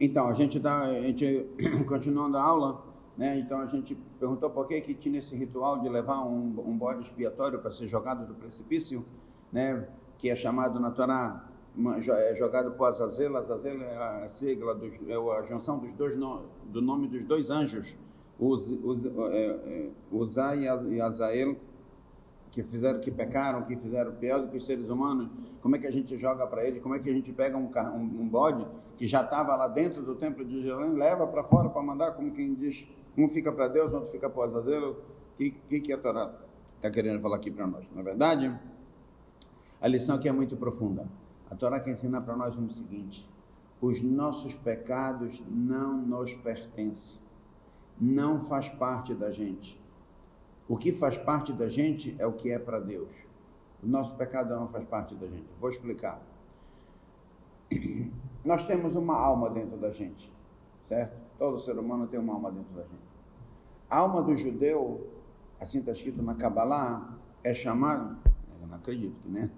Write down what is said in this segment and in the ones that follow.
Então, a gente gente continuando a aula, né? Então a gente perguntou por que que tinha esse ritual de levar um, um bode expiatório para ser jogado do precipício, né? Que é chamado na Torá é jogado por Azazel. Azazel é a sigla dos, é a junção dos dois do nome dos dois anjos, é, é, e Azael, que fizeram, que pecaram, que fizeram pior do que os seres humanos. Como é que a gente joga para eles? Como é que a gente pega um, um, um bode que já estava lá dentro do templo de Jerusalém, leva para fora para mandar, como quem diz, um fica para Deus, outro fica para o Azazel. O que, que, que a Torá está querendo falar aqui para nós? Na é verdade, a lição aqui é muito profunda. A Torá quer ensinar para nós o seguinte: os nossos pecados não nos pertencem, não faz parte da gente. O que faz parte da gente é o que é para Deus. O nosso pecado não faz parte da gente. Vou explicar. Nós temos uma alma dentro da gente, certo? Todo ser humano tem uma alma dentro da gente. A alma do judeu, assim está escrito na Kabbalah, é chamada, eu não acredito né?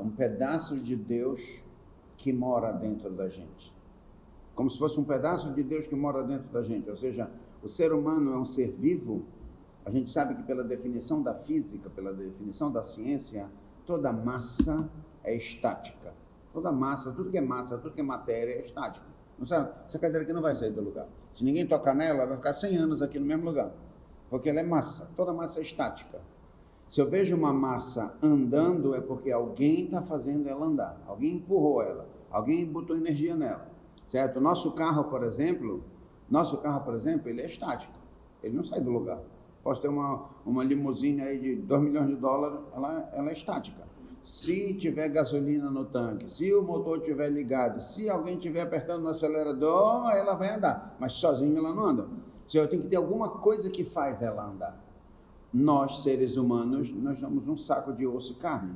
um pedaço de Deus que mora dentro da gente. Como se fosse um pedaço de Deus que mora dentro da gente. Ou seja, o ser humano é um ser vivo. A gente sabe que, pela definição da física, pela definição da ciência, toda massa é estática. Toda massa, tudo que é massa, tudo que é matéria é estático. Não sabe? Essa cadeira aqui não vai sair do lugar. Se ninguém tocar nela, vai ficar 100 anos aqui no mesmo lugar. Porque ela é massa. Toda massa é estática. Se eu vejo uma massa andando, é porque alguém está fazendo ela andar. Alguém empurrou ela. Alguém botou energia nela. Certo? Nosso carro, por exemplo, nosso carro, por exemplo, ele é estático. Ele não sai do lugar. Posso ter uma, uma limusine aí de 2 milhões de dólares, ela, ela é estática. Se tiver gasolina no tanque, se o motor estiver ligado, se alguém estiver apertando no acelerador, ela vai andar. Mas sozinha ela não anda. Eu tenho que ter alguma coisa que faz ela andar nós, seres humanos, nós somos um saco de osso e carne.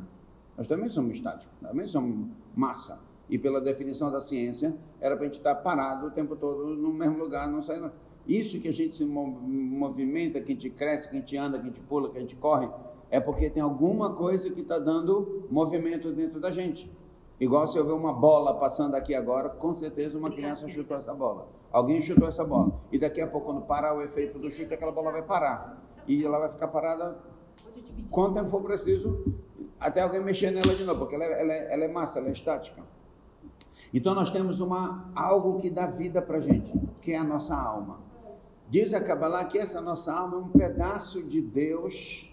Nós também somos estáticos, também somos massa. E pela definição da ciência, era para a gente estar parado o tempo todo no mesmo lugar, não sair. Isso que a gente se movimenta, que a gente cresce, que a gente anda, que a gente pula, que a gente corre, é porque tem alguma coisa que está dando movimento dentro da gente. Igual se eu ver uma bola passando aqui agora, com certeza uma criança chutou essa bola. Alguém chutou essa bola. E daqui a pouco, quando parar o efeito do chute, aquela bola vai parar e ela vai ficar parada quanto tempo for preciso, até alguém mexer nela de novo, porque ela é, ela é, ela é massa, ela é estática. Então nós temos uma, algo que dá vida para a gente, que é a nossa alma. Diz a Kabbalah que essa nossa alma é um pedaço de Deus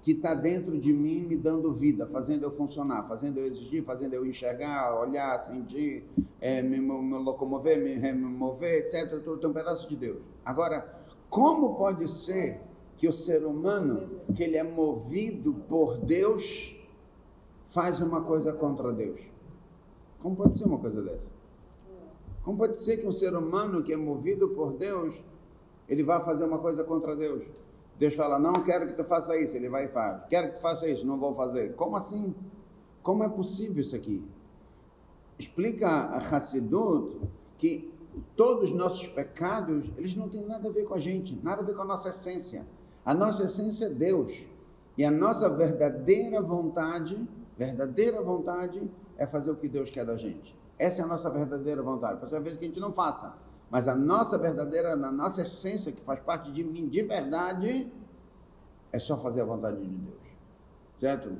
que está dentro de mim me dando vida, fazendo eu funcionar, fazendo eu existir, fazendo eu enxergar, olhar, sentir, é, me, me, locomover, me, me mover, etc. Tem um pedaço de Deus. Agora, como pode ser que o ser humano, que ele é movido por Deus, faz uma coisa contra Deus. Como pode ser uma coisa dessa? Como pode ser que um ser humano que é movido por Deus, ele vai fazer uma coisa contra Deus? Deus fala, não quero que tu faça isso, ele vai e faz. Quero que tu faça isso, não vou fazer. Como assim? Como é possível isso aqui? Explica a Hassidut que todos os nossos pecados, eles não têm nada a ver com a gente, nada a ver com a nossa essência. A nossa essência é Deus. E a nossa verdadeira vontade, verdadeira vontade, é fazer o que Deus quer da gente. Essa é a nossa verdadeira vontade. Ser vezes que a gente não faça. Mas a nossa verdadeira, a nossa essência, que faz parte de mim de verdade, é só fazer a vontade de Deus. Certo?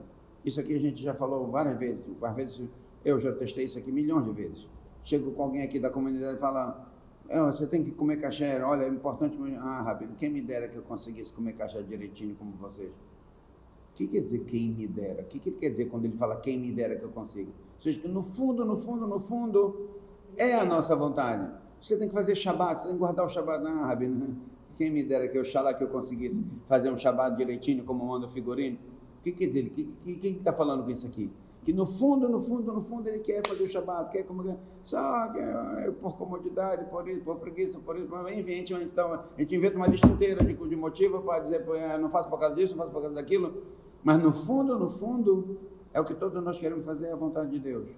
Isso aqui a gente já falou várias vezes. Às vezes eu já testei isso aqui milhões de vezes. Chego com alguém aqui da comunidade e fala, é, você tem que comer caché. Olha, é importante. Ah, Rabino, quem me dera que eu conseguisse comer caché direitinho como vocês. Que quer dizer quem me dera? O que, ele quer dizer quando ele fala quem me dera que eu consigo? Ou seja, que no fundo, no fundo, no fundo, é a nossa vontade. Você tem que fazer Shabat, você tem que guardar o Shabat. Ah, Rabino, quem me dera que eu xalá que eu conseguisse fazer um Shabat direitinho como manda o figurino. O que quer dizer? Quem está falando com isso aqui? que no fundo, no fundo, no fundo ele quer fazer o Shabat, quer como só que, é, por comodidade, por isso, por preguiça, por isso, enfim, a gente, então, a gente inventa uma lista inteira de, de motivos para dizer, é, não faço por causa disso, não faço por causa daquilo, mas no fundo, no fundo, é o que todos nós queremos fazer, é a vontade de Deus.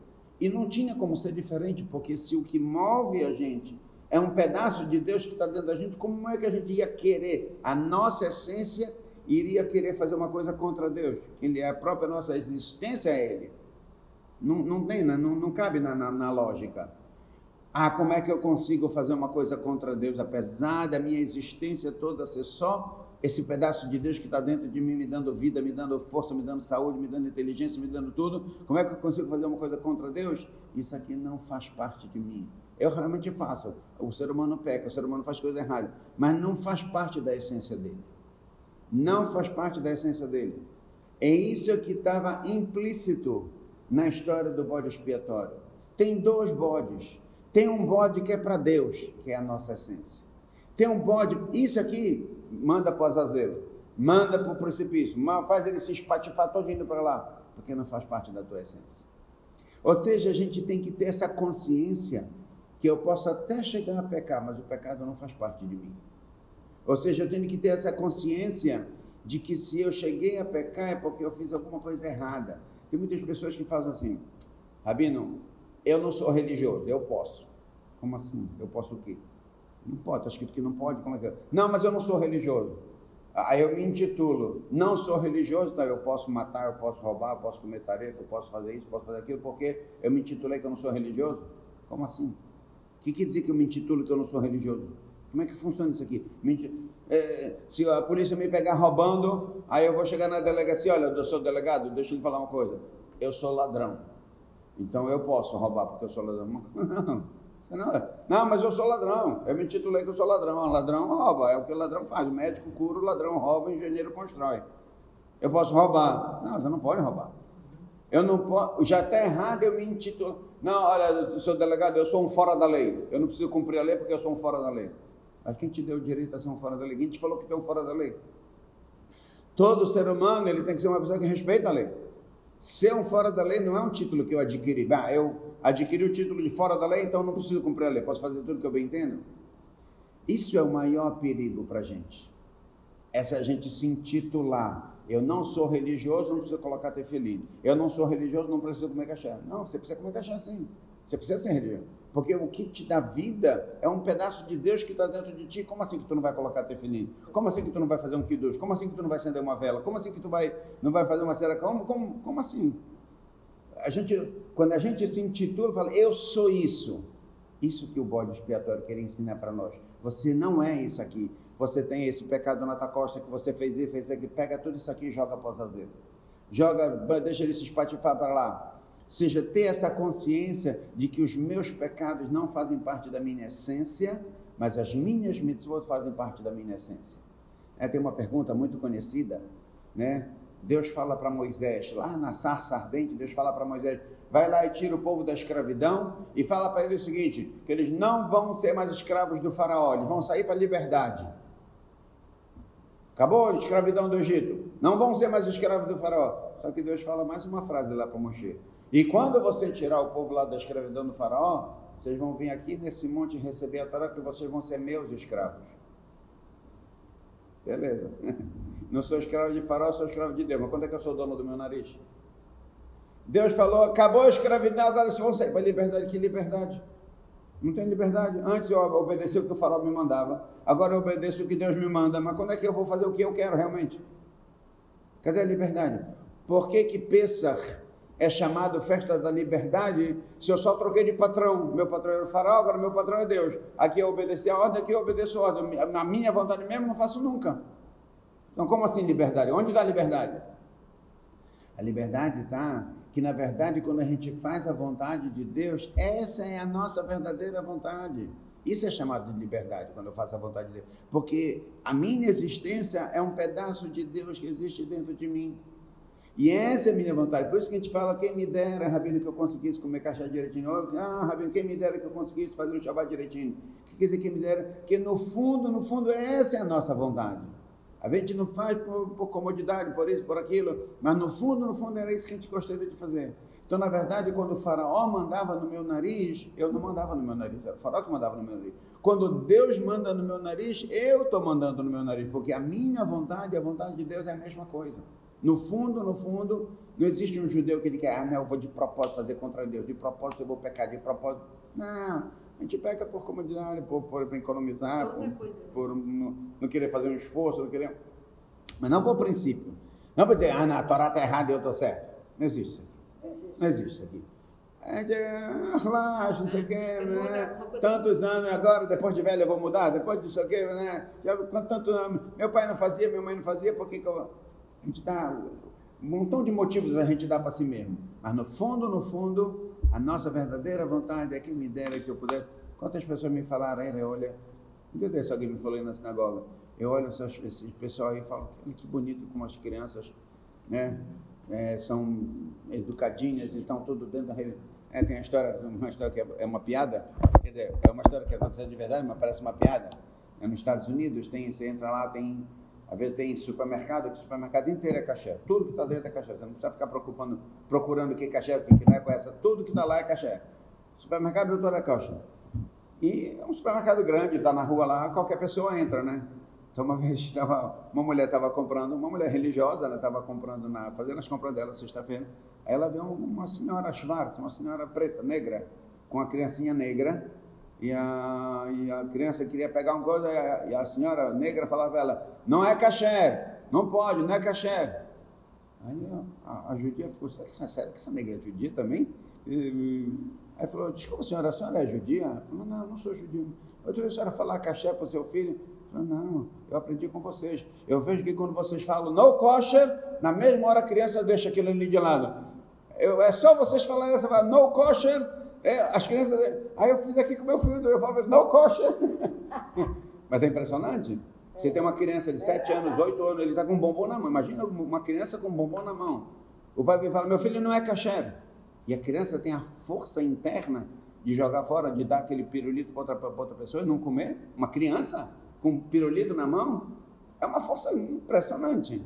E não tinha como ser diferente, porque se o que move a gente é um pedaço de Deus que está dentro da gente, como é que a gente ia querer a nossa essência iria querer fazer uma coisa contra Deus. Ele é a própria nossa existência é Ele. Não, não tem, né? não, não cabe na, na, na lógica. Ah, como é que eu consigo fazer uma coisa contra Deus, apesar da minha existência toda ser só esse pedaço de Deus que está dentro de mim, me dando vida, me dando força, me dando saúde, me dando inteligência, me dando tudo. Como é que eu consigo fazer uma coisa contra Deus? Isso aqui não faz parte de mim. Eu realmente faço. O ser humano peca, o ser humano faz coisa errada, mas não faz parte da essência dele. Não faz parte da essência dele. É isso que estava implícito na história do bode expiatório. Tem dois bodes. Tem um bode que é para Deus, que é a nossa essência. Tem um bode, isso aqui manda para o azazeiro, manda para o precipício, faz ele se espatifar todo indo para lá, porque não faz parte da tua essência. Ou seja, a gente tem que ter essa consciência que eu posso até chegar a pecar, mas o pecado não faz parte de mim. Ou seja, eu tenho que ter essa consciência de que se eu cheguei a pecar é porque eu fiz alguma coisa errada. Tem muitas pessoas que fazem assim, Rabino, eu não sou religioso, eu posso. Como assim? Eu posso o quê? Não pode, está escrito que não pode. Como é que é? Não, mas eu não sou religioso. Aí eu me intitulo, não sou religioso, então eu posso matar, eu posso roubar, eu posso comer tarefa, eu posso fazer isso, posso fazer aquilo, porque eu me intitulei que eu não sou religioso? Como assim? O que quer dizer que eu me intitulo que eu não sou religioso? Como é que funciona isso aqui? É, se a polícia me pegar roubando, aí eu vou chegar na delegacia, olha, eu sou delegado, deixa eu lhe falar uma coisa, eu sou ladrão. Então eu posso roubar porque eu sou ladrão. Não, não, mas eu sou ladrão. Eu me titulei que eu sou ladrão. Ladrão rouba, é o que o ladrão faz. O médico cura, o ladrão rouba, o engenheiro constrói. Eu posso roubar. Não, você não pode roubar. Eu não posso. Já está errado eu me intitular. Não, olha, seu delegado, eu sou um fora da lei. Eu não preciso cumprir a lei porque eu sou um fora da lei. Mas quem te deu o direito a ser um fora da lei? Quem te falou que tem um fora da lei? Todo ser humano ele tem que ser uma pessoa que respeita a lei. Ser um fora da lei não é um título que eu adquiri. Ah, eu adquiri o título de fora da lei, então não preciso cumprir a lei. Posso fazer tudo que eu bem entendo? Isso é o maior perigo para a gente. Essa gente se intitular. Eu não sou religioso, não preciso colocar tefelino. Eu não sou religioso, não preciso comer cachaça. Não, você precisa comer cachaça sim. Você precisa ser religioso. Porque o que te dá vida é um pedaço de Deus que está dentro de ti. Como assim que tu não vai colocar tefilim? Como assim que tu não vai fazer um kiddush? Como assim que tu não vai acender uma vela? Como assim que tu vai, não vai fazer uma cera? Como, como, como assim? A gente, quando a gente se intitula, fala, eu sou isso. Isso que o bode expiatório quer ensinar para nós. Você não é isso aqui. Você tem esse pecado na tua costa que você fez isso, fez isso aqui. Pega tudo isso aqui e joga para o azazeiro. Joga, deixa ele se espatifar para lá ou seja, ter essa consciência de que os meus pecados não fazem parte da minha essência, mas as minhas mitzvot fazem parte da minha essência. É, tem uma pergunta muito conhecida, né? Deus fala para Moisés, lá na sarça ardente, Deus fala para Moisés, vai lá e tira o povo da escravidão e fala para ele o seguinte, que eles não vão ser mais escravos do faraó, eles vão sair para a liberdade. Acabou a escravidão do Egito, não vão ser mais escravos do faraó. Só que Deus fala mais uma frase lá para Moshe, e quando você tirar o povo lá da escravidão do faraó, vocês vão vir aqui nesse monte receber a Torá, que vocês vão ser meus escravos. Beleza. Não sou escravo de faraó, sou escravo de Deus. Mas quando é que eu sou dono do meu nariz? Deus falou, acabou a escravidão, agora vocês vão sair para liberdade. Que liberdade? Não tem liberdade. Antes eu obedeci o que o faraó me mandava, agora eu obedeço o que Deus me manda. Mas quando é que eu vou fazer o que eu quero realmente? Cadê a liberdade? Por que que Pesach é chamado festa da liberdade se eu só troquei de patrão. Meu patrão era o faraó, agora meu patrão é Deus. Aqui eu obedeci a ordem, aqui eu obedeço a ordem. Na minha vontade mesmo não faço nunca. Então como assim liberdade? Onde está a liberdade? A liberdade está que na verdade quando a gente faz a vontade de Deus, essa é a nossa verdadeira vontade. Isso é chamado de liberdade, quando eu faço a vontade de Deus. Porque a minha existência é um pedaço de Deus que existe dentro de mim. E essa é a minha vontade. Por isso que a gente fala, quem me dera, Rabino, que eu conseguisse comer cachaça direitinho. Ah, Rabino, quem me dera que eu conseguisse fazer o Shabbat direitinho. Quer dizer quem me dera? Que no fundo, no fundo, essa é a nossa vontade. A gente não faz por, por, comodidade, por isso, por aquilo, mas no fundo, no fundo, era isso que a gente gostaria de fazer. Então, na verdade, quando o faraó mandava no meu nariz, eu não mandava no meu nariz, era o faraó que mandava no meu nariz. Quando Deus manda no meu nariz, eu estou mandando no meu nariz, porque a minha vontade e a vontade de Deus é a mesma coisa. No fundo, no fundo, não existe um judeu que ele quer, ah, não, eu vou de propósito fazer contra Deus, de propósito eu vou pecar, de propósito. Não, a gente peca por comodidade, por, por, por economizar, por, por não, não, querer fazer um esforço, não querer. Mas não por princípio. Não por dizer, ah, não, a Torá está errada e eu estou certo. Não existe isso aqui. Não existe aqui. É de, relaxa, não sei o quê, né? Tantos anos agora, depois de velho eu vou mudar, depois disso aqui, né? Já, tanto, meu pai não fazia, minha mãe não fazia, por que, que eu... A gente dá um montão de motivos a gente dá para si mesmo. Mas no fundo, no fundo, a nossa verdadeira vontade é que me dera que eu pudesse. Quantas pessoas me falaram, aí, olha, dia desse alguém me falou aí na sinagoga, eu olho essas, esse pessoal aí e falo, olha que bonito como as crianças, né? É, são educadinhas, estão tudo dentro da religião é, tem uma história, uma história que é, é uma piada, quer dizer, é uma história que aconteceu de verdade, mas parece uma piada. É nos Estados Unidos, tem, você entra lá, tem, às vezes tem supermercado, que o supermercado inteiro é caché. Tudo que está dentro é caché. Você não precisa ficar preocupando, procurando o que é caché, o que não é com essa. Tudo que está lá é caché. Supermercado doutor é caché. E é um supermercado grande, está na rua lá, qualquer pessoa entra, né? Então, uma vez tava, uma mulher estava comprando, uma mulher religiosa, ela estava comprando, na, fazendo as compras dela sexta-feira. Aí ela viu uma senhora Schwartz, uma senhora preta, negra, com a criancinha negra. E a, e a criança queria pegar uma coisa, e a, e a senhora negra falava para ela: Não é caché, não pode, não é caché. Aí a, a, judia ficou: Será que essa negra é judia também? E, aí falou: Desculpa, senhora, a senhora é judia? Falou: Não, não sou judia. Eu tive a senhora falar caché para o seu filho. Falei, não, eu aprendi com vocês. Eu vejo que quando vocês falam no kosher, na mesma hora a criança deixa aquilo ali de lado. Eu, é só vocês falarem essa palavra, no kosher, é, as crianças. Aí eu fiz aqui com meu filho, eu falo, no kosher. Mas é impressionante. Você tem uma criança de 7 anos, 8 anos, ele está com um bombom na mão. Imagina uma criança com um bombom na mão. O pai vem fala, meu filho não é kasher. E a criança tem a força interna de jogar fora, de dar aquele pirulito para outra, outra pessoa e não comer. Uma criança com um pirulito na mão, é uma força impressionante.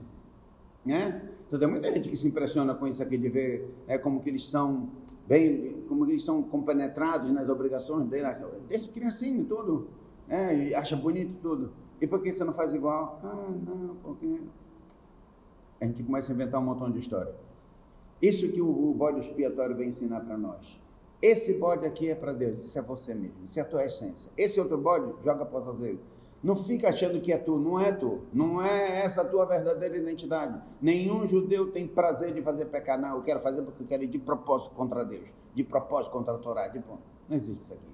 Né? Então tem muita gente que se impressiona com isso aqui, de ver é, como que eles são bem, como eles são compenetrados nas obrigações deles, desde criancinho, tudo, né? acha bonito tudo. E por que você não faz igual? Ah, não, porque... A gente começa a inventar um montão de história. Isso que o, o bode expiatório vem ensinar para nós. Esse bode aqui é para Deus, isso é você mesmo, isso é a tua essência. Esse outro bode, joga para o azazeiro. Não fica achando que é tu, não é tu. Não é essa a tua verdadeira identidade. Nenhum judeu tem prazer de fazer pecar. Não, eu quero fazer porque eu quero ir de propósito contra Deus, de propósito contra a Torá. De... Não existe isso aqui.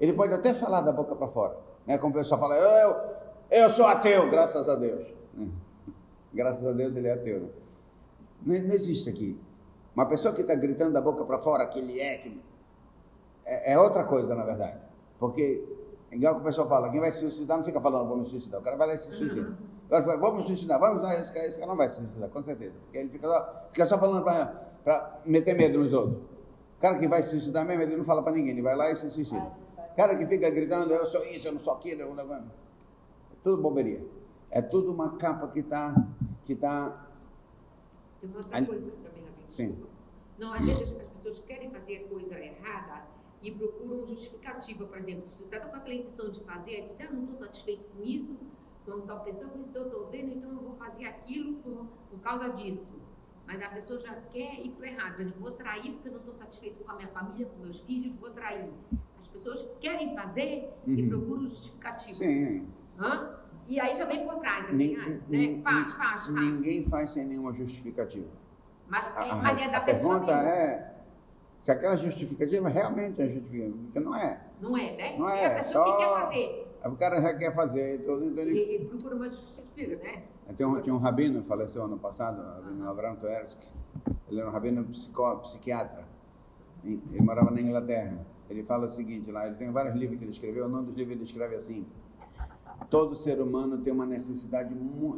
Ele pode até falar da boca para fora. Né? Como o pessoal fala, eu, eu sou ateu, graças a Deus. Graças a Deus ele é ateu. Não, existe aqui. Uma pessoa que está gritando da boca para fora que ele é, que... é, é outra coisa, na verdade. Porque é igual que o pessoal fala, quem vai se suicidar não fica falando, vou me suicidar. O cara vai lá e se suicida. Agora fala, vamos suicidar, vamos lá, esse cara, esse cara não vai se suicidar, com certeza. Porque ele fica só, fica só falando para meter medo nos outros. O cara que vai se suicidar mesmo, ele não fala para ninguém, ele vai lá e se suicida. O cara que fica gritando, eu sou isso, eu não sou aquilo, eu não... é tudo boberia. É tudo uma capa que está. Que tá... Tem uma outra coisa também. Sim. Não, às vezes as pessoas querem fazer coisa errada e procuram justificativa. Por exemplo, se está com aquela intenção de fazer, aí diz, ah, não estou satisfeito com isso, com tal pessoa, com isso eu estou vendo, então eu vou fazer aquilo por, por causa disso. Mas a pessoa já quer ir para o errado. Exemplo, vou trair porque eu não estou satisfeito com a minha família, com meus filhos, vou trair. As pessoas querem fazer uhum. e procuram justificativa. Sim. Hã? E aí já vem por trás, assim, ah, né? faz, faz, faz. Ninguém faz sem nenhuma justificativa. Mas, é, mas é da a pessoa pergunta mesmo. é se aquela justificativa realmente é justificativa, porque não é. Não é, né? Não é, é a pessoa só... que quer fazer. O cara já quer fazer. Então ele... Ele, ele procura uma justificativa, né? Tem um, tinha um rabino, faleceu ano passado, o rabino uhum. Ele era um rabino psicó, psiquiatra. Ele morava na Inglaterra. Ele fala o seguinte lá, ele tem vários livros que ele escreveu, o nome dos livros ele escreve assim. Todo ser humano tem uma necessidade,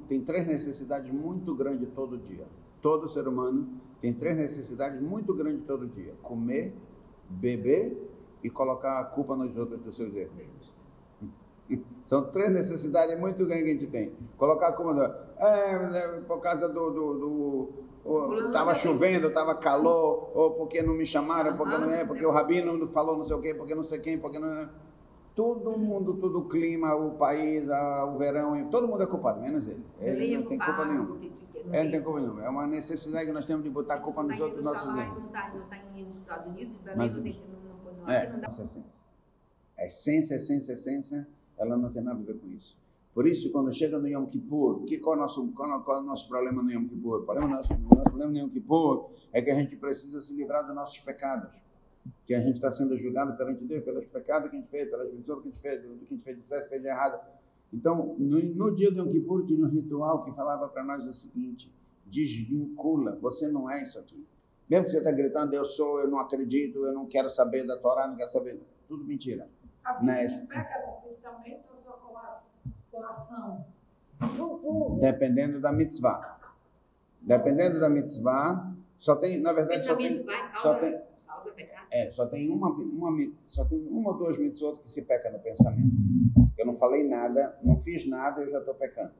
tem três necessidades muito grandes todo dia. Todo ser humano tem três necessidades muito grandes todo dia: comer, beber e colocar a culpa nos outros dos seus erros. São três necessidades muito grandes que a gente tem. Colocar a culpa no... é, por causa do, do, do estava chovendo, estava calor, ou porque não me chamaram, porque não é, porque o rabino falou não sei o quê, porque não sei quem, porque não é. Todo mundo, todo o clima, o país, a, o verão, todo mundo é culpado, menos ele. Ele não tem culpa nenhuma. É, não tem culpa nenhuma. É uma necessidade que nós temos de botar a culpa nos outros nossos erros. Não está nos Estados Unidos, também não tem que não, é, nossa essência. A essência, essência, essência, ela não tem nada a ver com isso. Por isso, quando chega no Yom Kippur, que, qual, é o nosso, qual, qual é o nosso problema no Yom Kippur? O problema, nosso, o nosso problema no Yom Kippur é que a gente precisa se livrar dos nossos pecados. Que a gente está sendo julgado perante Deus pelos pecados que a gente fez, pelas mentiras que a gente fez, do que a gente fez de certo, fez de errado. Então, no, no dia do Yom Kippur, tinha um ritual que falava para nós o seguinte: desvincula, você não é isso aqui. Mesmo que você está gritando, eu sou, eu não acredito, eu não quero saber da Torá, não quero saber. Tudo mentira. A ou só com a, com a ação? Dependendo da mitzvah. Dependendo da mitzvah, só tem, na verdade, só tem, só tem, é, só tem uma, uma, só tem uma ou duas mitzvot que se peca no pensamento. Eu não falei nada, não fiz nada, eu já estou pecando.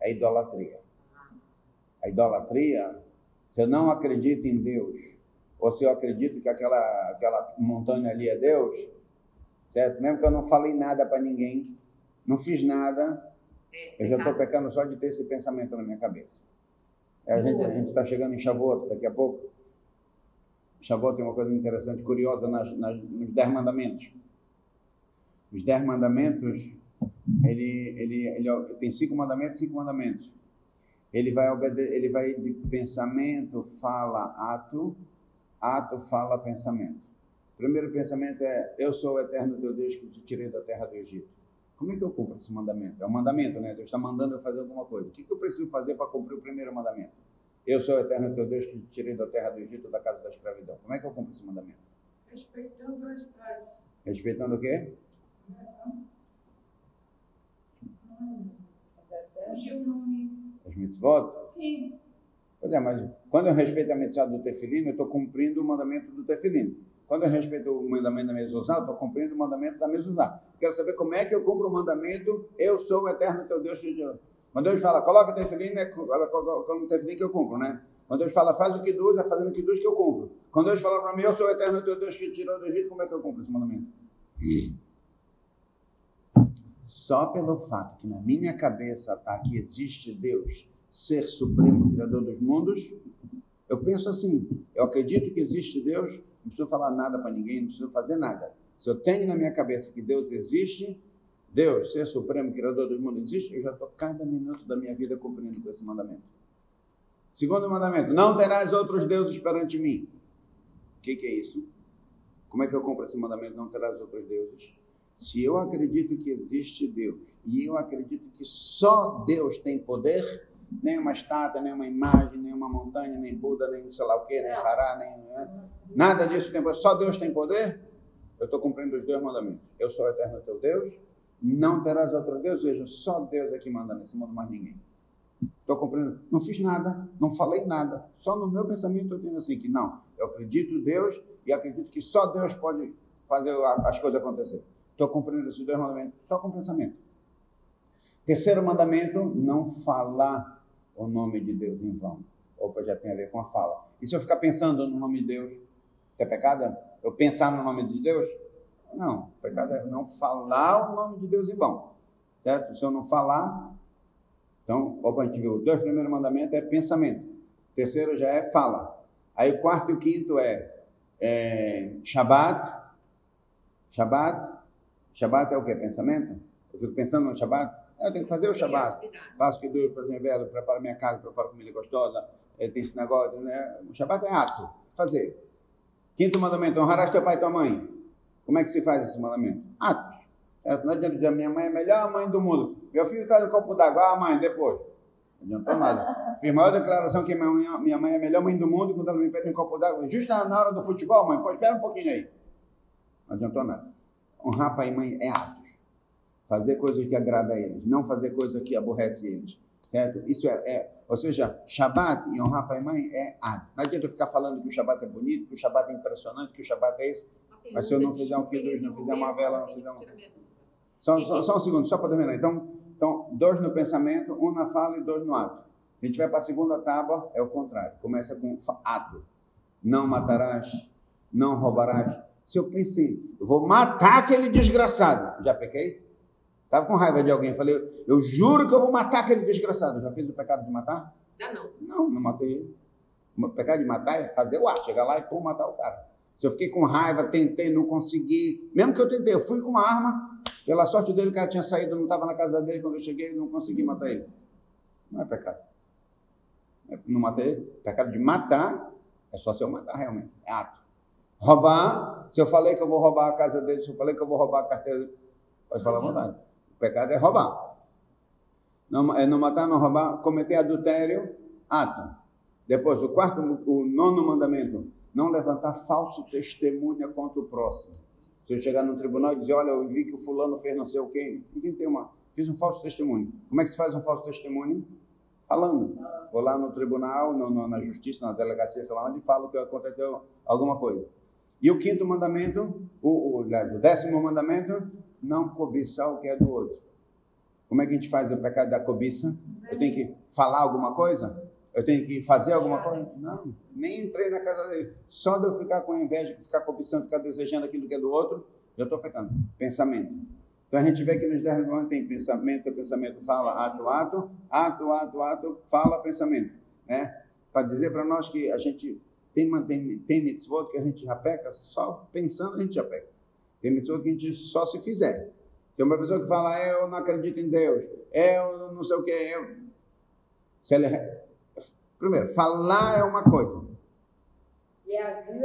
É idolatria. A idolatria se eu não acredito em Deus, ou se eu acredito que aquela, aquela montanha ali é Deus, certo? Mesmo que eu não falei nada para ninguém, não fiz nada, é, eu já estou pecando só de ter esse pensamento na minha cabeça. É, a gente está chegando em Shavuot daqui a pouco. Shavuot tem uma coisa interessante, curiosa nas, nas, nos Dez Mandamentos. Os Dez Mandamentos, ele, ele, ele tem cinco mandamentos cinco mandamentos. Ele vai, ele vai de pensamento, fala, ato, ato, fala, pensamento. O primeiro pensamento é: Eu sou o eterno teu Deus que te tirei da terra do Egito. Como é que eu cumpro esse mandamento? É um mandamento, né? Deus está mandando eu fazer alguma coisa. O que, que eu preciso fazer para cumprir o primeiro mandamento? Eu sou o eterno teu Deus que te tirei da terra do Egito, da casa da escravidão. Como é que eu cumpro esse mandamento? Respeitando as pais. Respeitando o quê? nome mitzvot? Sim. Pois é, mas quando eu respeito a mitzvah do tefilino, eu estou cumprindo o mandamento do tefilino. Quando eu respeito o mandamento da mezuzá, eu estou cumprindo o mandamento da mezuzá. Quero saber como é que eu cumpro o mandamento, eu sou o eterno teu Deus. Quando Deus fala, coloca tefilino, é colocando o tefilino que eu cumpro, né? Quando Deus fala, faz o que duz, é fazendo o que duz que eu cumpro. Quando Deus fala para mim, eu sou o eterno teu Deus que tirou do Egito, como é que eu cumpro esse mandamento? Só pelo fato que na minha cabeça está que existe Deus, ser supremo, criador dos mundos, eu penso assim, eu acredito que existe Deus, não preciso falar nada para ninguém, não preciso fazer nada. Se eu tenho na minha cabeça que Deus existe, Deus, ser supremo, criador dos mundos, existe, eu já estou cada minuto da minha vida cumprindo com esse mandamento. Segundo mandamento, não terás outros deuses perante mim. O que, que é isso? Como é que eu cumpro esse mandamento, não terás outros deuses? Se eu acredito que existe Deus e eu acredito que só Deus tem poder, nem uma estátua, nem uma imagem, nem uma montanha, nem Buda, nem sei lá o que, nem Hará, nem. Né? Nada disso tem poder. Só Deus tem poder. Eu estou cumprindo os dois mandamentos. Eu sou o eterno teu Deus. Não terás outro Deus. Ou seja, só Deus é que manda nesse mundo, mais ninguém. Estou cumprindo. Não fiz nada, não falei nada. Só no meu pensamento eu tenho assim: que não. Eu acredito em Deus e acredito que só Deus pode fazer as coisas acontecer. Estou cumprindo esses dois mandamentos só com pensamento. Terceiro mandamento: não falar o nome de Deus em vão. Opa, já tem a ver com a fala. E se eu ficar pensando no nome de Deus, é pecado? Eu pensar no nome de Deus? Não, pecado é não falar o nome de Deus em vão. Certo? Se eu não falar, então, opa, a gente viu, os dois primeiros mandamentos é pensamento. O terceiro já é fala. Aí o quarto e o quinto é, é Shabbat. Shabbat. Shabbat é o que? Pensamento? Eu fico pensando no Shabbat. Eu tenho que fazer o Shabat. Faço que duro para minha vela, preparo minha casa, preparo comida gostosa. Tem esse negócio, né? O Shabat é ato, fazer. Quinto mandamento, honrarás teu pai e tua mãe. Como é que se faz esse mandamento? Ato. É, não adianta dizer, minha mãe é a melhor mãe do mundo. Meu filho traz um copo d'água, ah, mãe, depois. Não adiantou nada. Fiz maior declaração que minha mãe, é a melhor mãe do mundo, quando ela me pede um copo d'água, justo na hora do futebol, mãe, pô, espera um pouquinho aí. Não adiantou nada. Honrar pai e mãe é ato fazer coisas que agrada a eles, não fazer coisas que aborrece eles, certo? Isso é, é ou seja, Shabat e honrar pai e mãe é ado. Não adianta eu ficar falando que o Shabat é bonito, que o Shabat é impressionante, que o Shabat é esse, mas se eu não fizer um quilo, não fizer uma vela, não fizer um... Só, só, só um segundo, só para terminar. Então, então, dois no pensamento, um na fala e dois no ato. A gente vai para a segunda tábua, é o contrário. Começa com ato. Não matarás, não roubarás. Se eu pensei, eu vou matar aquele desgraçado, já pequei? Estava com raiva de alguém. Falei, eu juro que eu vou matar aquele desgraçado. Já fez o pecado de matar? Já não. Não, não matei ele. O pecado de matar é fazer o ato, chegar lá e pô, matar o cara. Se eu fiquei com raiva, tentei, não consegui. Mesmo que eu tentei, eu fui com uma arma. Pela sorte dele, o cara tinha saído, não estava na casa dele. Quando eu cheguei, não consegui matar ele. Não é pecado. Não matei ele. Pecado de matar é só se eu matar realmente. É ato. Roubar, se eu falei que eu vou roubar a casa dele, se eu falei que eu vou roubar a carteira dele, pode falar à vontade. O pecado é roubar. Não, é não matar, não roubar, cometer adultério, ato. Depois, o quarto, o nono mandamento, não levantar falso testemunha contra o próximo. Se eu chegar no tribunal e dizer, olha, eu vi que o fulano fez não sei o quê, inventei uma, fiz um falso testemunho. Como é que se faz um falso testemunho? Falando. Vou lá no tribunal, no, no, na justiça, na delegacia, sei lá onde, falo que aconteceu alguma coisa. E o quinto mandamento, o, o, o décimo mandamento, não cobiçar o que é do outro. Como é que a gente faz o pecado da cobiça? Eu tenho que falar alguma coisa? Eu tenho que fazer alguma coisa? Não, nem entrei na casa dele. Só de eu ficar com inveja, ficar cobiçando, ficar desejando aquilo que é do outro, eu estou pecando. Pensamento. Então a gente vê que nos dez mandamentos tem pensamento, pensamento fala, ato, ato, ato, ato, ato, fala, pensamento. Né? Para dizer para nós que a gente tem, tem, tem mitzvot que a gente já peca, só pensando a gente já peca. Tem mitzvot que a gente só se fizer. Tem uma pessoa que fala, eu não acredito em Deus, eu não sei o que, eu... Se ele... Primeiro, falar é uma coisa.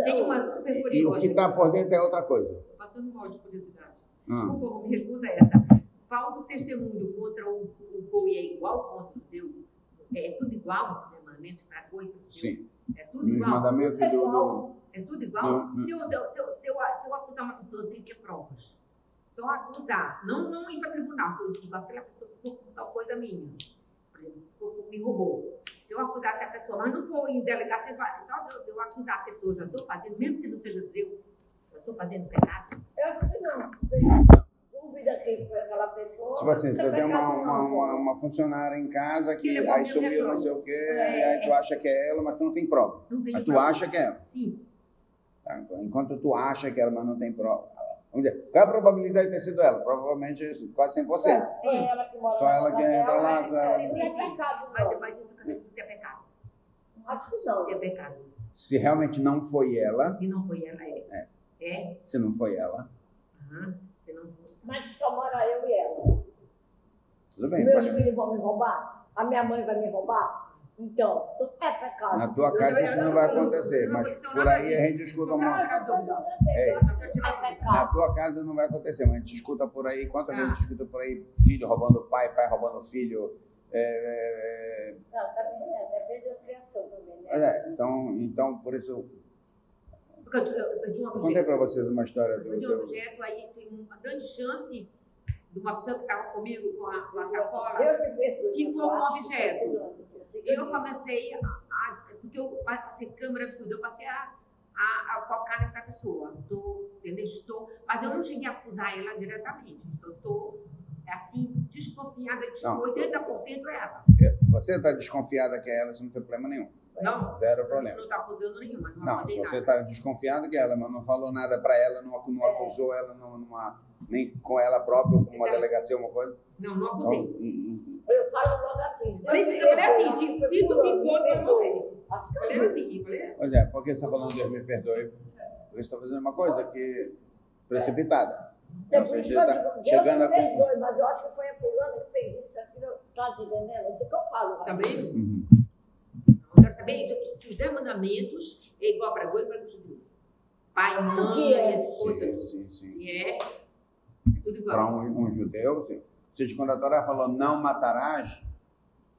Tem uma super E o que está por dentro é outra coisa. Estou passando mal de curiosidade. Ah. Por favor, me responda essa. Falso testemunho contra o, o goi é igual contra o judeu? É tudo igual, né, mandamentos para goi para judeu? Sim. É tudo igual? mandamentos do, do, É tudo igual? Não, se, eu, se, eu, se, eu, se, eu, se eu acusar uma pessoa sem ter provas, só acusar, não, não ir para tribunal, se eu digo aquela pessoa ficou com tal coisa minha, por exemplo, me roubou. Se eu acusasse a pessoa, mas não vou em delegacia, só de eu, eu acusar a pessoa, já estou fazendo, mesmo que não seja judeu, já estou fazendo pecado. Eu acho que não. Dúvida foi aquela pessoa. Tipo assim, é tu tem uma, uma, uma, uma funcionária em casa que Que aí sumiu não sei o quê, É, e aí tu é. acha que é ela, mas tu não tem prova. Não tem Mas tu prova. acha que é ela. Sim. tá? Enquanto tu acha que é ela, mas não tem prova. Vamos dizer, qual é a probabilidade de ter sido ela? Provavelmente é quase 100%. É, Só ela que mora Só na ela casa que entra dela, lá, é, só ela. É pecado, Mas, isso quer dizer que isso é pecado. Acho que não. Isso é pecado. Isso. Se realmente não foi ela, Se não foi ela, é. É? se não foi ela, Aham. Se não foi. Mas só mora eu e ela. tudo bem. Meus pode- filhos vão me roubar? A minha mãe vai me roubar? Então, é pecado. Na tua Eu casa isso eu não vai sei. acontecer, mas por aí a gente escuta uma. eu assim, É. eu eu é. Na tua casa não vai acontecer, mas a gente escuta por aí, quantas vezes a Ah. gente escuta por aí filho roubando pai, pai roubando filho. é, é, Não, também é, depende da criação também, né? é, então, então, por isso, eu Porque eu, eu, eu de um contei objeto. para vocês uma história do. Eu de um objeto, aí tem uma grande chance de uma pessoa que estava comigo com a, com a sacola. ficou eu um objeto. é Eu comecei a, a- porque eu passei câmera e tudo, eu passei a, a, a focar nessa pessoa. Tô, entendeu? Estou, mas eu não cheguei a acusar ela diretamente. Só estou, assim, desconfiada de Não. 80% é ela. Você está desconfiada que é ela, isso não tem problema nenhum. Não, Zero eu problema. não estou acusando nenhuma, não, Não, você está desconfiado que é ela, mas não falou nada para ela, não, não acusou ela, não, numa- nem com ela própria, ou com uma Então- delegacia, uma coisa. Não, não Então, acusei. hum, hum, Eu falo logo assim. Eu falei, Deus eu me falei assim, se, foi se tu ficou, perdoe. morrer. Falei eu assim, falei assim. Pois é, por que você está falando Deus me perdoe? Porque você está fazendo uma coisa que precipitada. É por isso que eu tá digo, Deus chegando me a perdoe, mas eu acho que foi a fulana que fez isso, aquilo, tá se entendendo? É isso que eu falo. né? Também? Uhum. Não quero saber isso. Se os dez mandamentos é igual para goi e para judeu. Pai, mãe, é? esposa. Sim, sim, sim. Se é, é Para um, um judeu, seja, quando a Torá falou não matarás,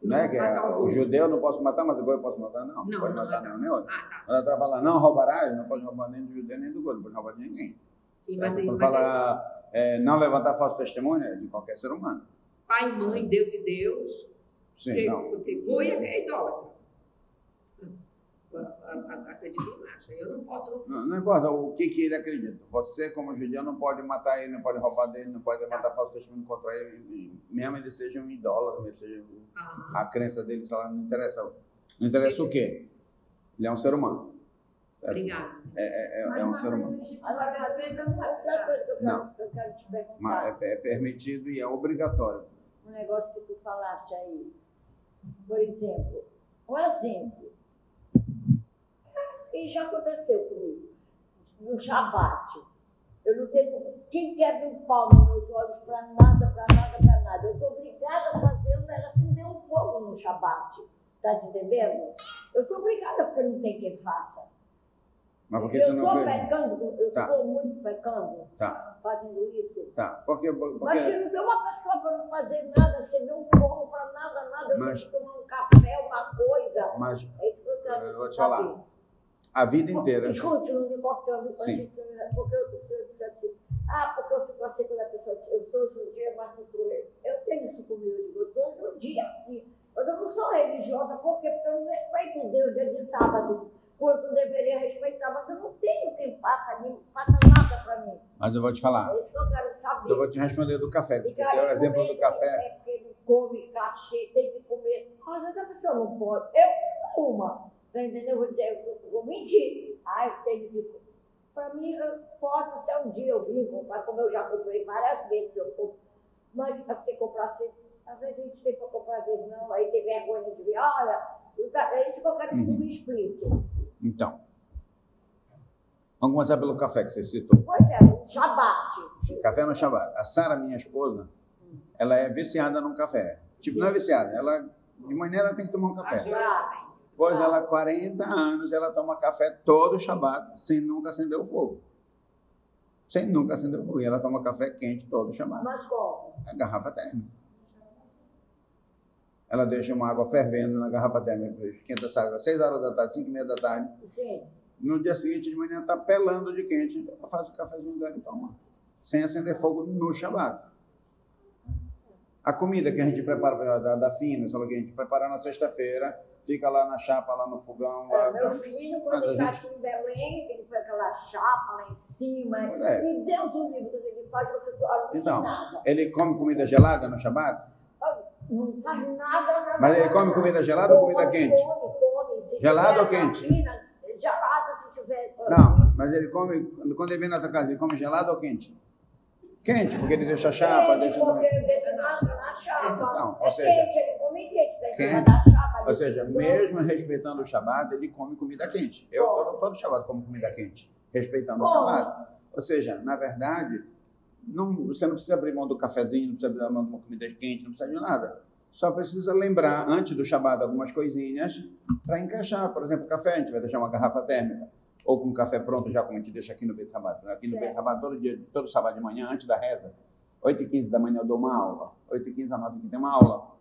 não é posso que é, o judeu não posso matar, mas o goi eu posso matar? Não, não, Não, pode não matar não, nem outro. Ah, tá. Quando a Torá fala não roubarás, não pode roubar nem do judeu nem do goi, não pode roubar de ninguém. Sim, mas, aí- Quando mas fala é, não levantar falso testemunho, é de qualquer ser humano. pai, mãe, Deus e Deus. Sim, porque, não. porque goi é idólatra. Acredito em marcha. Eu não posso. Não, não importa o que, que ele acredita. Você, como judeu, não pode matar ele, não pode roubar dele, não pode levantar falso testemunho contra ele, mesmo ele seja um idólatra, mesmo seja Ah, a crença dele, sei lá, não interessa. Não interessa o quê? Ele é um ser humano. certo? obrigada. É, é, é um ser humano. Agora, às vezes, outra coisa que eu Não. quero, eu quero te Mas perguntar. é, é permitido e é obrigatório. um negócio que tu falaste aí. Por exemplo, um exemplo. E já aconteceu comigo. no Shabat. Eu não tenho. Quem quebra um pau nos meus olhos para nada, para nada, para nada? Eu sou obrigada a fazer ela acender um fogo no Shabat. Tá se entendendo? Eu sou obrigada porque não tem quem faça. Mas porque eu você não estou fez? pecando, eu Tá. estou muito pecando Tá, fazendo isso. tá. Porque, porque... Mas se não tem uma pessoa para não fazer nada, acender um fogo para nada, nada, Mas- tomar um café, uma coisa. Mas É isso que eu quero Eu vou te falar. A vida inteira... Escute, não me cortando, a Sim. gente, porque o senhor disse assim, ah, porque eu fico assim quando a pessoa diz, eu sou judia, mas não sou eu. Eu tenho isso comigo, eu digo, eu sou judia, sim, mas eu não sou religiosa, por quê? Porque eu não respeito Deus dia de sábado, quanto eu deveria respeitar, mas eu não tenho quem faça, nem faça nada para mim. Mas eu vou te falar. É isso que eu quero saber. Eu vou te responder do café. Porque cara, o exemplo do café... É porque não come cachê, tem que comer. Vezes a pessoa não pode. Eu sou uma. Tá? Eu vou dizer, eu vou mentir. Ah, eu tenho que. Para mim, eu posso ser um dia eu vim comprar, como eu já comprei várias vezes, eu compro. Mas para você comprar sempre, às vezes a gente tem para comprar, vezes não, aí tem vergonha de vir, olha, é isso que eu quero que Uhum. me explique. Então, vamos começar pelo café que você citou. Pois é, um Shabat. Café no Shabbat. A Sara, minha esposa, ela é viciada num café. Tipo, não é viciada, ela de manhã ela tem que tomar um café. Já. Pois ela, há 40 anos, ela toma café todo Shabbat, sem nunca acender o fogo. Sem nunca acender o fogo. E ela toma café quente todo Shabbat. Mas como? A garrafa térmica. Ela deixa uma água fervendo na garrafa térmica, esquenta essa água às 6 horas da tarde, 5 e meia da tarde. Sim. No dia seguinte, de manhã, está pelando de quente. Ela faz o cafezinho dela e toma. Sem acender fogo no Shabbat. A comida que a gente prepara da, da fina, sei lá, que a gente prepara na sexta-feira, fica lá na chapa, lá no fogão. É, Lá, meu filho, quando ele está gente- aqui em Belém, ele põe aquela chapa lá em cima. É. E Deus o livre, quando ele faz, fico alucinada. Ele come comida gelada no Shabbat? Não faz nada, nada. Mas ele come comida gelada ou comida quente? Come, come. Se tiver ou quente? gelada, se tiver. Não, mas ele come, quando ele vem na tua casa, ele come gelado ou quente? Quente, porque ele deixa a chapa, Quente, deixa... porque ele deixa na, na chapa. Não, ou é seja, quente, ele come quente, cima quente, da chapa. Ou seja, Então, mesmo respeitando o Shabat, ele come comida quente. Eu, todo, todo Shabat como comida quente, respeitando o. Shabat. Ou seja, na verdade, não, você não precisa abrir mão do cafezinho, não precisa abrir mão de uma comida quente, não precisa de nada. Só precisa lembrar, antes do Shabat, algumas coisinhas para encaixar. Por exemplo, café, a gente vai deixar uma garrafa térmica. Ou com café pronto, já como a gente deixa aqui no Beit Rabat. Aqui no. Beit Rabat, todo dia, todo sábado de manhã, antes da reza, 8h15 da manhã eu dou uma aula. 8h15 a 9h tem uma aula.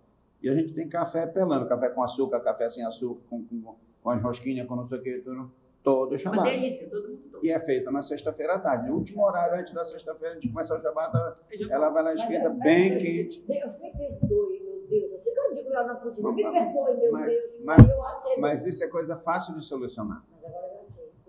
E a gente tem café pelando, café com açúcar, café sem açúcar, com, com, com as rosquinhas, com não sei o que, tudo, todo Uma Shabat. delícia, todo mundo. E é feito na sexta-feira à tarde. No último horário, antes da sexta-feira, a gente começa o Shabat, ela vai lá esquenta é- bem quente. Deus me perdoe, meu Deus. Assim que eu digo lá na cozinha, me perdoe, meu Deus. mas-. Mas isso é coisa fácil de solucionar. Mas agora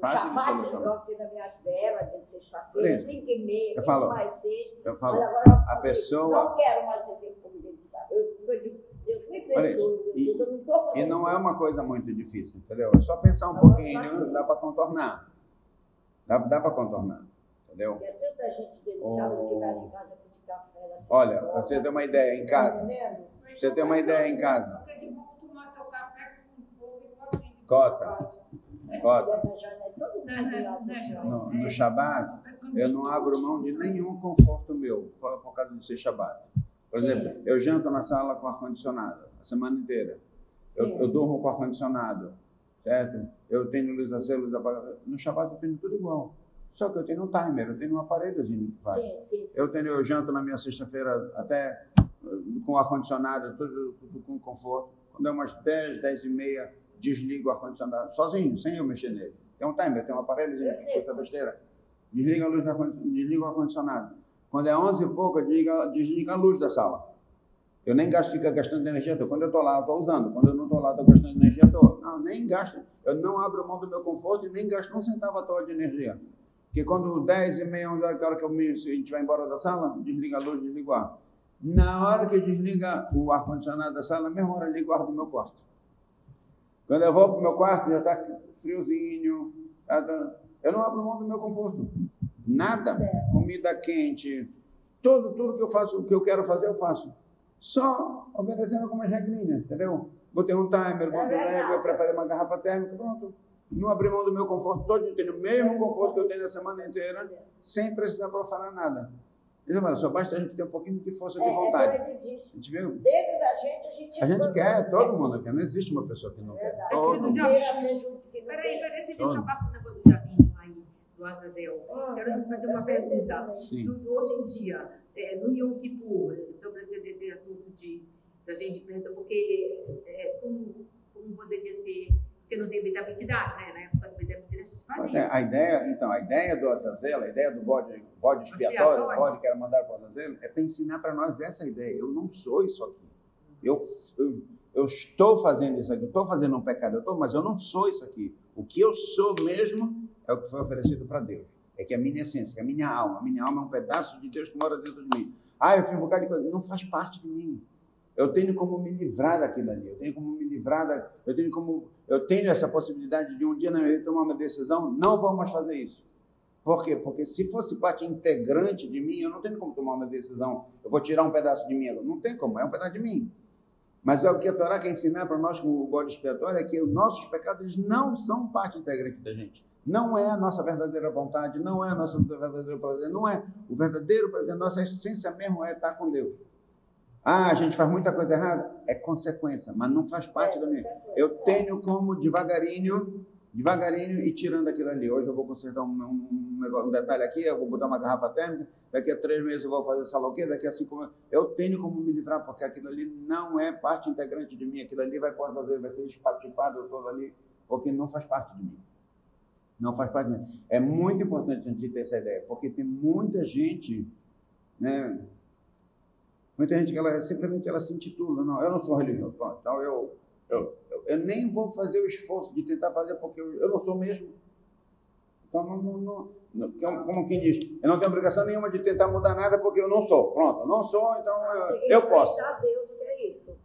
já Fácil de Shabbat, solucionar. eu acendo as minhas velas de sexta-feira. 5 e meia, Eu falo. mais 6. Eu Mas falo, agora eu a pessoa- Não quero mais acender comida de sábado. Eu, eu digo, Deus me perdoe, meu e- Deus, eu não estou fazendo. e não é uma coisa muito difícil, entendeu? É só pensar um pouquinho, assim. dá para contornar. Dá, dá para contornar, entendeu? Tem tanta gente dele Oh. sábado que vai em casa pedir café. lá, Olha, pra você ter uma ideia, em casa, Tá? Você tem uma ideia em casa? Porque de bom tomar teu café com fogo potinho. Cota. Cota. Todo mundo no, no Shabat, eu não abro mão de nenhum conforto meu por, por causa de ser Shabat. Por Sim. exemplo, eu janto na sala com ar-condicionado a semana inteira. Eu, Sim. eu durmo com ar-condicionado, certo? Eu tenho luz acesa, luz apagada. No Shabat eu tenho tudo igual. Só que eu tenho um timer, eu tenho um aparelhozinho que faz. Sim, sim, sim. Eu tenho, eu janto na minha sexta-feira até eh, com ar-condicionado, tudo, tudo com conforto. Quando é umas 10, 10 e meia, desligo o ar-condicionado sozinho, sem eu mexer nele. Tem um timer, tem um que sei. custa besteira. Desliga a luz, da, desliga o ar-condicionado. Quando é 11 e pouco, desliga, desliga a luz da sala. Eu nem gasto, fica gastando energia. toda. Quando eu estou lá, eu estou usando. Quando eu não estou lá, estou gastando energia toda. Não, nem gasto. Eu não abro mão do meu conforto e nem gasto um centavo à toa de energia. Porque quando 10 e meia, 11 horas, hora que eu me, a gente vai embora da sala, desliga a luz, desliga o ar. Na hora que desliga o ar-condicionado da sala, na mesma hora eu ligo o ar do meu quarto. Quando eu vou para o meu quarto, já está friozinho. tá- Eu não abro mão do meu conforto. Nada. Certo. Comida quente. Tudo, tudo que eu faço, que eu quero fazer, eu faço. Só obedecendo algumas regrinhas, entendeu? Botei um timer, botei, verdade. eu preparei uma garrafa térmica, pronto. não abrir mão do meu conforto todo, eu tenho o mesmo conforto que eu tenho a semana inteira, sem precisar profanar nada. Ele fala, só basta a gente ter um pouquinho de força de É, vontade. é diz. A gente viu? Dentro da gente, a gente A gente quer, todo mundo quer. Não existe uma pessoa que não quer. Verdade. Todo mundo. Peraí, peraí, deixa eu com o negócio do Jabinho aí, do Azazel. Ah, Quero te fazer uma pergunta. Sim. No- hoje em dia, é, no Yom Kippur, sobre esse, esse assunto de da gente perguntar, porque é, como, como poderia ser, porque não tem vitabilidade, né? Na época do é, a ideia, então, a ideia do Azazel, a ideia do bode, bode expiatório, o bode que era mandado para o Azazel, é para ensinar para nós essa ideia. Eu não sou isso aqui. Eu, eu, eu estou fazendo isso aqui, eu estou fazendo um pecado, eu estou, mas eu não sou isso aqui. O que eu sou mesmo é o que foi oferecido para Deus. É que a minha essência, que a minha alma, a minha alma é um pedaço de Deus que mora dentro de mim. Ah, eu fiz um bocado de coisa. Não faz parte de mim. Eu tenho como me livrar daquilo ali. Eu tenho como me livrar da, eu tenho como eu tenho essa possibilidade de um dia na minha vida tomar uma decisão, não vou mais fazer isso. Por quê? Porque se fosse parte integrante de mim, eu não tenho como tomar uma decisão. Eu vou tirar um pedaço de mim. Não tem como, é um pedaço de mim. Mas é o que a Torá quer ensinar para nós com o bode expiatório é que os nossos pecados não são parte integrante da gente. Não é a nossa verdadeira vontade, não é a nossa verdadeiro prazer, não é. O verdadeiro prazer, nossa essência mesmo é estar com Deus. Ah, a gente faz muita coisa errada? É consequência, mas não faz parte da minha. Eu tenho como devagarinho, devagarinho e tirando aquilo ali. Hoje eu vou consertar um, um, negócio, um detalhe aqui, eu vou botar uma garrafa térmica, daqui a três meses eu vou fazer sei lá daqui a cinco meses. Eu tenho como me livrar, porque aquilo ali não é parte integrante de mim, aquilo ali vai, às vezes, vai ser espatifado todo ali, porque não faz parte de mim. Não faz parte de mim. É muito importante a gente ter essa ideia, porque tem muita gente, né? Muita gente que ela simplesmente ela se intitula, não, eu não sou religioso, pronto, então eu, eu, eu, eu nem vou fazer o esforço de tentar fazer porque eu, eu não sou mesmo. Então, não, não, não, não, como- quem diz, eu não tenho obrigação nenhuma de tentar mudar nada porque eu não sou. Pronto, não sou, então eu, eu posso. Deixar Deus que é isso.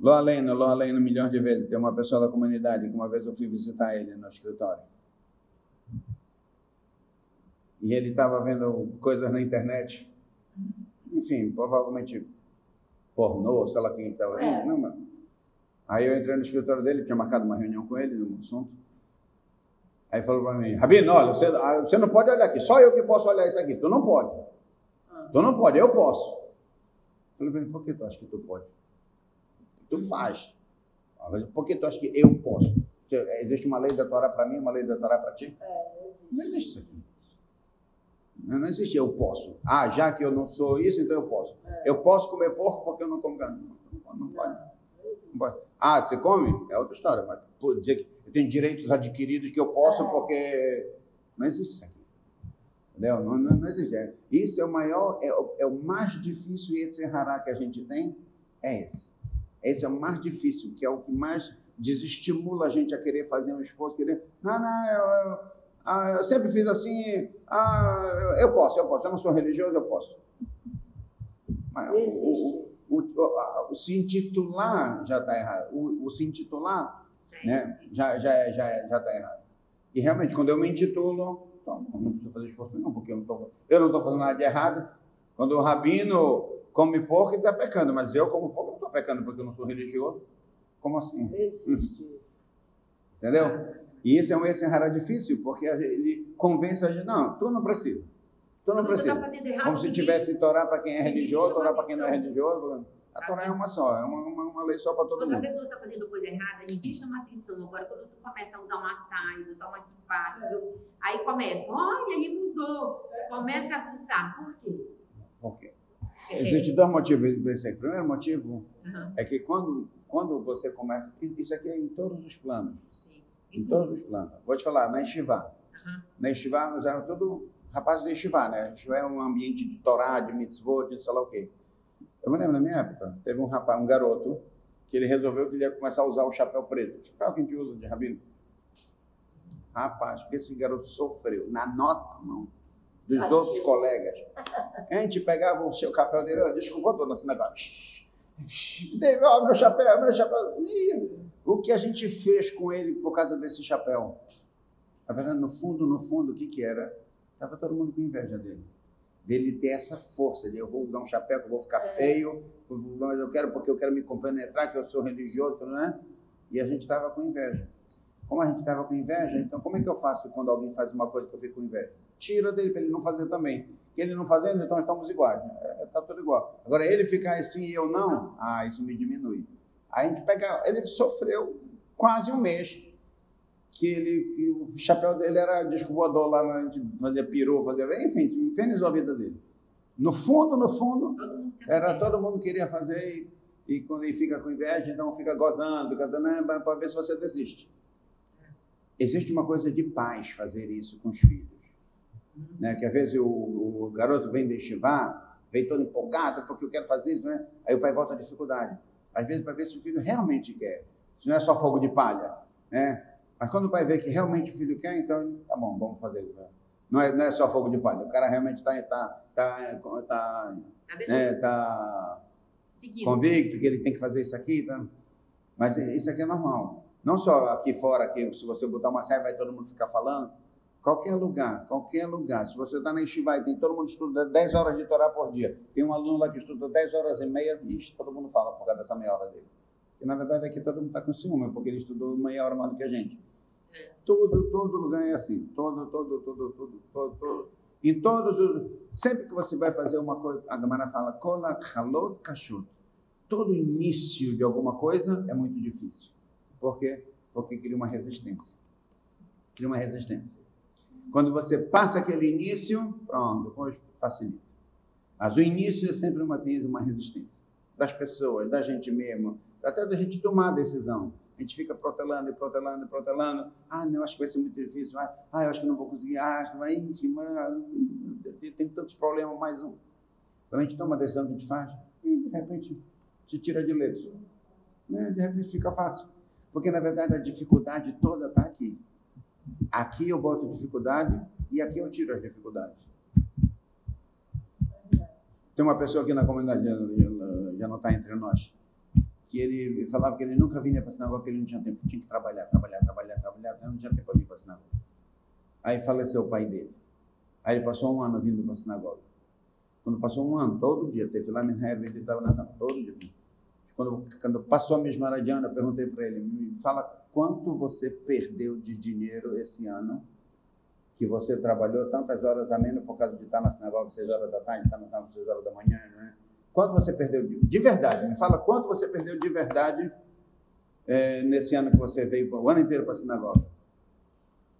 Lô Aleno, Lô Aleno, milhões de vezes. Tem uma pessoa da comunidade que uma vez eu fui visitar ele no escritório. E ele estava vendo coisas na internet. Enfim, provavelmente pornô, sei lá quem estava vendo. É. Não, mas- Aí eu entrei no escritório dele, tinha marcado uma reunião com ele num assunto. Aí falou para mim, Rabino, olha, você, ah, você não pode olhar aqui, só eu que posso olhar isso aqui. Tu não pode. Tu não pode, eu posso. Falei para ele, por que tu acha que tu pode? Tu faz. Falei, Por que tu acha que eu posso? Existe uma lei da Torá para mim, uma lei da Torá para ti? Não existe isso aqui. Não existe eu posso. Ah, já que eu não sou isso, então eu posso. Eu posso comer porco porque eu não como carne. Não, não pode. Não pode. Ah, você come? É outra história. Mas pô, dizer que eu tenho direitos adquiridos que eu posso É. porque... Não existe isso aqui. Entendeu? Não, não, não existe. É- Isso é o maior, é, o- é o mais difícil Yetzirará que a gente tem, é esse. Esse é o mais difícil, que é o que mais desestimula a gente a querer fazer um esforço, querer... Não, não, eu, eu, ah, eu sempre fiz assim, ah, eu, posso, eu posso, eu não sou religioso, eu posso. Mas Não o- o, o, o, o se intitular já está errado. O, se intitular né, já já é- já é- já está errado. E realmente, quando eu me intitulo, então, eu não preciso fazer esforço nenhum, porque eu não estou não fazendo nada de errado. Quando o rabino come porco, ele está pecando, mas eu como porco não estou pecando porque eu não sou religioso. Como assim? Existe. Entendeu? E isso é um erro difícil, porque a ele convence a gente, não, tu não precisa. Tu não Quando precisa. tá errado, Como se tivesse Torá para quem é religioso, Torá para quem não é religioso. A Tá Torá é uma só, é uma, uma, uma lei só para todo Quando a mundo. pessoa está fazendo coisa errada, ninguém chama atenção. Agora, quando tu começa a usar uma saia, botar uma equipação, viu? aí começa, olha, aí mudou. Começa a aguçar. Por quê? Por quê? É, Existem dois motivos para isso aí. O primeiro motivo aham, é que quando, quando você começa. Isso aqui é em todos os planos. sim. Em. Vou te falar, na Estivá. aham, Na Estivá, nós éramos todos rapazes de Estivá, né? Estivá é um ambiente de Torá, de mitzvot, de sei lá o quê. Eu me lembro, na minha época, teve um rapaz, um garoto, que ele resolveu que ele ia começar a usar o chapéu preto. O chapéu que a gente usa de rabino. Rapaz, o que esse garoto sofreu na nossa mão, dos Tadinho. outros colegas. A gente pegava o seu chapéu dele, ela desculpa, dona, assim, negócio. Dei, ó, meu chapéu, meu chapéu. Ih, o que a gente fez com ele por causa desse chapéu? Na verdade, no fundo, no fundo, o que que era? Estava todo mundo com inveja dele. Dele ter essa força de eu vou usar um chapéu que eu vou ficar feio, mas eu quero porque eu quero me compenetrar, que eu sou religioso, né? E a gente estava com inveja. Como a gente estava com inveja, então como é que eu faço quando alguém faz uma coisa que eu fico com inveja? Tira dele para ele não fazer também. Que ele não fazendo, então estamos iguais. É, tá tudo igual. Agora, ele ficar assim e eu não, ah, isso me diminui. A gente pega. Ele sofreu quase um mês que ele que o chapéu dele era disco voador lá, na, fazia peru, fazia. Enfim, infernizou a vida dele. No fundo, no fundo, era todo mundo queria fazer e, e quando ele fica com inveja, então fica gozando, fica dando né, para ver se você desiste. Existe uma coisa de paz fazer isso com os filhos. Né? Que às vezes o, o garoto vem de estivar, vem todo empolgado porque eu quero fazer isso, né? Aí o pai volta a dificuldade. Às vezes para ver se o filho realmente quer. Se não é só fogo de palha, né? Mas quando o pai vê que realmente o filho quer, então tá bom, vamos fazer. Não é, não é só fogo de palha. O cara realmente está tá, tá, tá, tá, né, tá convicto que ele tem que fazer isso aqui. Tá? Mas isso aqui é normal. Não só aqui fora, aqui, se você botar uma saia, vai todo mundo ficar falando. Qualquer lugar, qualquer lugar. Se você está na Estivai, tem todo mundo estuda 10 horas de Torá por dia. Tem um aluno lá que estuda 10 horas e meia, ixi, todo mundo fala por causa dessa meia hora dele. E na verdade aqui todo mundo está com ciúme, porque ele estudou meia hora mais do que a gente. É. Todo, todo lugar é assim. Todo, todo, todo, todo, todo, todo. Em todos os. Sempre que você vai fazer uma coisa, a Gamara fala, Kola Halot Kashut. Todo início de alguma coisa é muito difícil. Por quê? Porque cria uma resistência. Cria uma resistência. Quando você passa aquele início, pronto, depois facilita. Mas o início é sempre uma, uma resistência. Das pessoas, da gente mesmo, até da gente tomar a decisão. A gente fica protelando e protelando e protelando. Ah, não, acho que vai ser muito difícil. Ah, ah eu acho que não vou conseguir. Ah, acho que vai. Tem tantos problemas, mais um. Quando a gente toma a decisão que a gente faz, e de repente se tira de letra. Né? De repente fica fácil. Porque, na verdade, a dificuldade toda está aqui. Aqui eu boto dificuldade e aqui eu tiro as dificuldades. Tem uma pessoa aqui na comunidade, já não está entre nós, que ele falava que ele nunca vinha para a sinagoga, que ele não tinha tempo, tinha que trabalhar, trabalhar, trabalhar, trabalhar, não tinha tempo para vir para a sinagoga. Aí faleceu o pai dele. Aí ele passou um ano vindo para a sinagoga. Quando passou um ano, todo dia, teve lá em ele estava na sinagoga, todo dia. Quando, quando passou a mesma radiana, eu perguntei para ele, me fala quanto você perdeu de dinheiro esse ano que você trabalhou tantas horas a menos por causa de estar na sinagoga às 6 horas da tarde, estar na sinagoga às 6 horas da manhã, né? Quanto você perdeu de, de verdade? Me fala quanto você perdeu de verdade é, nesse ano que você veio o ano inteiro para a sinagoga.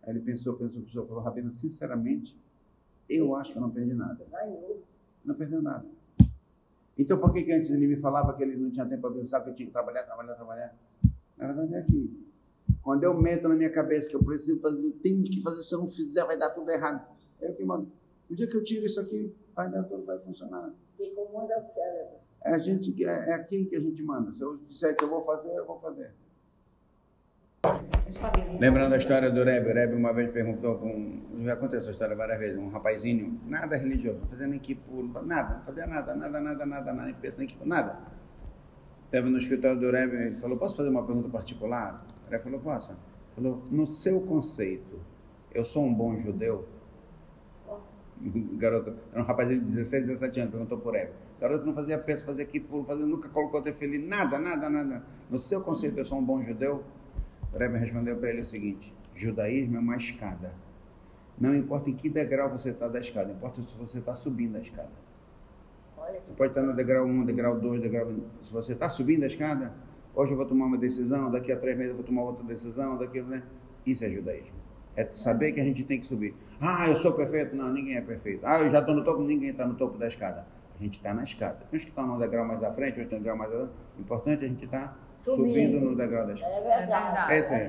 Aí ele pensou, pensou, pensou, falou, Rabino, sinceramente, eu acho que eu não perdi nada. Não perdeu nada. Então, por que, que antes ele me falava que ele não tinha tempo para pensar que eu tinha que trabalhar, trabalhar, trabalhar? Na verdade é aqui. Quando eu meto na minha cabeça que eu preciso fazer, eu tenho que fazer, se eu não fizer, vai dar tudo errado. É o que mano. O dia que eu tiro isso aqui, vai dar tudo, vai funcionar. Quem comanda o cérebro. É, a gente, é, é aqui que a gente manda. Se eu disser que eu vou fazer, eu vou fazer. Lembrando a história do Rebbe, o Rebbe uma vez perguntou com. Já aconteceu essa história várias vezes, um rapazinho, nada religioso, não fazia nem por nada, não fazia nada, nada, nada, nada, nada, nem pensa nem por nada. Estava no escritório do Rebbe e falou: Posso fazer uma pergunta particular? Rebbe falou: Posso. Falou: No seu conceito, eu sou um bom judeu? garoto, era um rapazinho de 16, 17 anos, perguntou por. O garoto não fazia peça, fazia por fazia, nunca colocou tefilim, nada, nada, nada. No seu conceito, eu sou um bom judeu? O Rebbe respondeu para ele o seguinte: judaísmo é uma escada. Não importa em que degrau você está da escada, importa se você está subindo a escada. Você pode estar no degrau 1, degrau 2, degrau. Se você está subindo a escada, hoje eu vou tomar uma decisão, daqui a três meses eu vou tomar outra decisão, daqui né? Isso é judaísmo. É saber que a gente tem que subir. Ah, eu sou perfeito? Não, ninguém é perfeito. Ah, eu já estou no topo? Ninguém está no topo da escada. A gente está na escada. Uns que estão no degrau mais à frente, outros no degrau mais à O importante é a gente estar tá subindo. subindo no degrau da escada. É verdade. É sério.